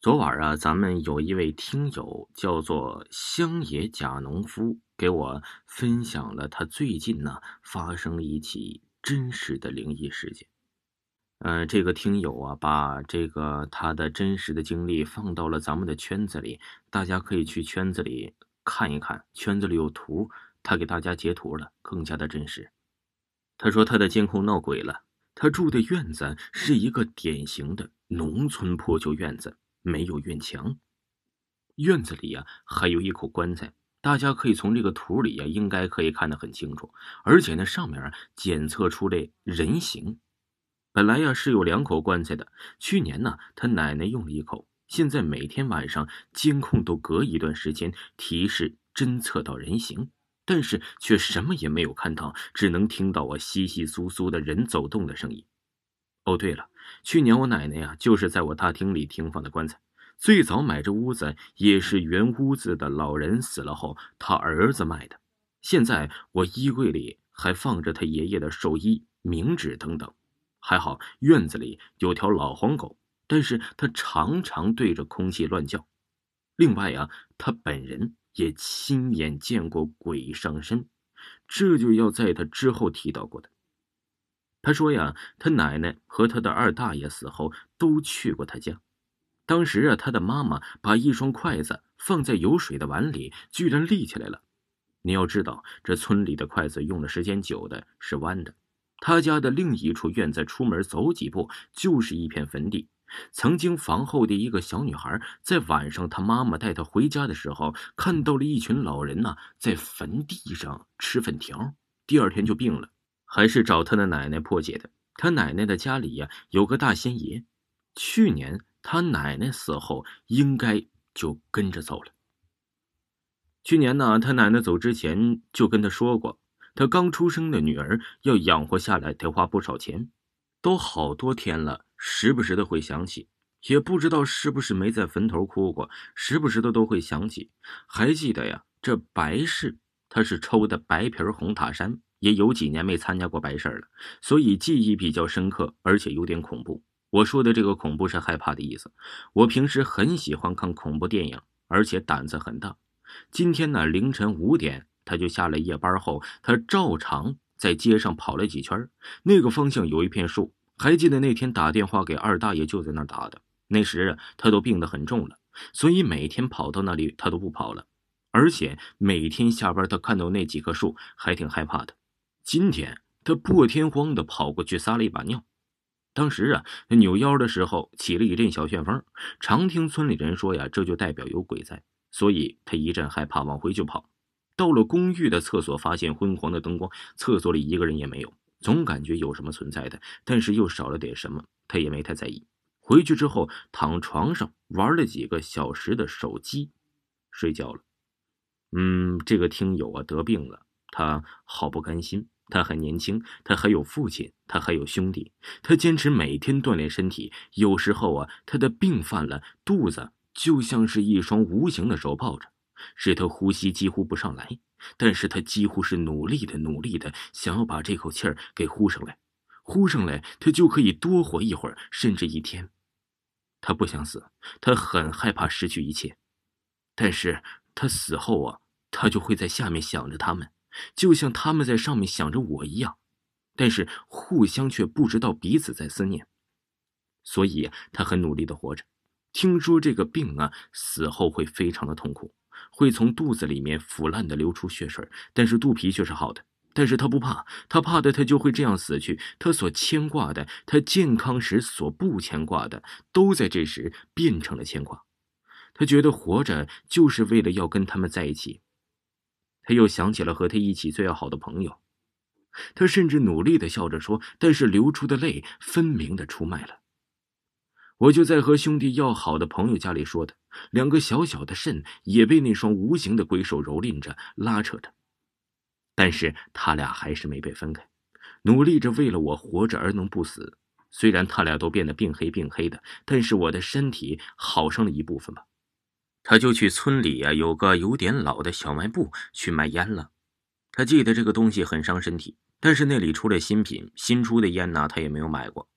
昨晚啊，咱们有一位听友叫做乡野假农夫，给我分享了他最近呢发生了一起真实的灵异事件。呃，这个听友啊，把这个他的真实的经历放到了咱们的圈子里，大家可以去圈子里看一看，圈子里有图，他给大家截图了，更加的真实。他说他的监控闹鬼了，他住的院子是一个典型的农村破旧院子。没有院墙，院子里呀还有一口棺材，大家可以从这个图里呀应该可以看得很清楚，而且那上面检测出来人形。本来呀是有两口棺材的，去年呢他奶奶用了一口，现在每天晚上监控都隔一段时间提示侦测到人形，但是却什么也没有看到，只能听到我稀稀疏疏的人走动的声音。哦，对了，去年我奶奶呀，就是在我大厅里停放的棺材。最早买这屋子也是原屋子的老人死了后，他儿子卖的。现在我衣柜里还放着他爷爷的寿衣、冥纸等等。还好院子里有条老黄狗，但是他常常对着空气乱叫。另外啊，他本人也亲眼见过鬼上身，这就要在他之后提到过的。他说呀，他奶奶和他的二大爷死后都去过他家。当时啊，他的妈妈把一双筷子放在有水的碗里，居然立起来了。你要知道，这村里的筷子用的时间久的是弯的。他家的另一处院子，出门走几步就是一片坟地。曾经房后的一个小女孩，在晚上他妈妈带她回家的时候，看到了一群老人呢，在坟地上吃粉条。第二天就病了。还是找他的奶奶破解的。他奶奶的家里呀有个大仙爷，去年他奶奶死后，应该就跟着走了。去年呢，他奶奶走之前就跟他说过，他刚出生的女儿要养活下来得花不少钱，都好多天了，时不时的会想起，也不知道是不是没在坟头哭过，时不时的都会想起。还记得呀，这白事他是抽的白皮红塔山。也有几年没参加过白事了，所以记忆比较深刻，而且有点恐怖。我说的这个恐怖是害怕的意思。我平时很喜欢看恐怖电影，而且胆子很大。今天呢，凌晨五点，他就下了夜班后，他照常在街上跑了几圈。那个方向有一片树，还记得那天打电话给二大爷就在那打的。那时啊，他都病得很重了，所以每天跑到那里他都不跑了。而且每天下班，他看到那几棵树还挺害怕的。今天他破天荒的跑过去撒了一把尿，当时啊，他扭腰的时候起了一阵小旋风。常听村里人说呀，这就代表有鬼在，所以他一阵害怕，往回就跑。到了公寓的厕所，发现昏黄的灯光，厕所里一个人也没有，总感觉有什么存在的，但是又少了点什么，他也没太在意。回去之后，躺床上玩了几个小时的手机，睡觉了。嗯，这个听友啊得病了，他好不甘心。他很年轻，他还有父亲，他还有兄弟，他坚持每天锻炼身体。有时候啊，他的病犯了，肚子就像是一双无形的手抱着，使他呼吸几乎不上来。但是他几乎是努力的、努力的，想要把这口气儿给呼上来，呼上来，他就可以多活一会儿，甚至一天。他不想死，他很害怕失去一切，但是他死后啊，他就会在下面想着他们。就像他们在上面想着我一样，但是互相却不知道彼此在思念，所以他很努力的活着。听说这个病啊，死后会非常的痛苦，会从肚子里面腐烂的流出血水，但是肚皮却是好的。但是他不怕，他怕的他就会这样死去。他所牵挂的，他健康时所不牵挂的，都在这时变成了牵挂。他觉得活着就是为了要跟他们在一起。他又想起了和他一起最要好的朋友，他甚至努力的笑着说，但是流出的泪分明的出卖了。我就在和兄弟要好的朋友家里说的，两个小小的肾也被那双无形的鬼手蹂躏着、拉扯着，但是他俩还是没被分开，努力着为了我活着而能不死。虽然他俩都变得病黑病黑的，但是我的身体好上了一部分吧。他就去村里呀，有个有点老的小卖部去卖烟了。他记得这个东西很伤身体，但是那里出了新品，新出的烟呢，他也没有买过。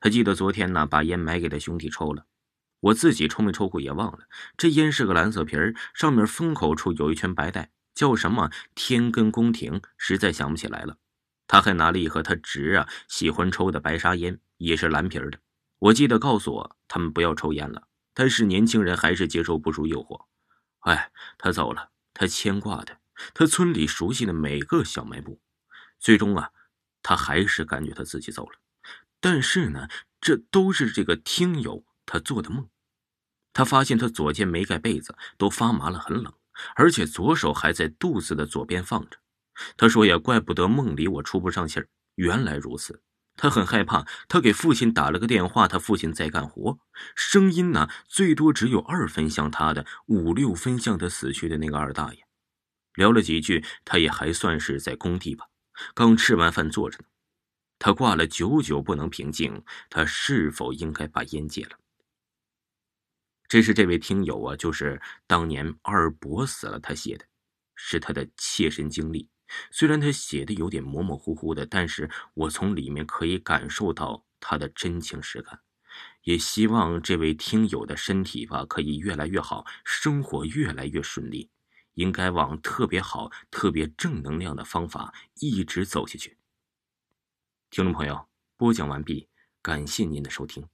他记得昨天呢，把烟买给他兄弟抽了。我自己抽没抽过也忘了。这烟是个蓝色皮儿，上面封口处有一圈白带，叫什么“天根宫廷”，实在想不起来了。他还拿了一盒他侄啊喜欢抽的白沙烟，也是蓝皮儿的。我记得告诉我他们不要抽烟了，但是年轻人还是接受不住诱惑。哎，他走了，他牵挂的，他村里熟悉的每个小卖部。最终啊，他还是感觉他自己走了。但是呢，这都是这个听友他做的梦。他发现他左肩没盖被子，都发麻了，很冷，而且左手还在肚子的左边放着。他说：“也怪不得梦里我出不上气儿，原来如此。”他很害怕，他给父亲打了个电话，他父亲在干活，声音呢最多只有二分像他的，五六分像他死去的那个二大爷。聊了几句，他也还算是在工地吧，刚吃完饭坐着呢。他挂了，久久不能平静，他是否应该把烟戒了？这是这位听友啊，就是当年二伯死了，他写的，是他的切身经历。虽然他写的有点模模糊糊的，但是我从里面可以感受到他的真情实感。也希望这位听友的身体吧可以越来越好，生活越来越顺利，应该往特别好、特别正能量的方法一直走下去。听众朋友，播讲完毕，感谢您的收听。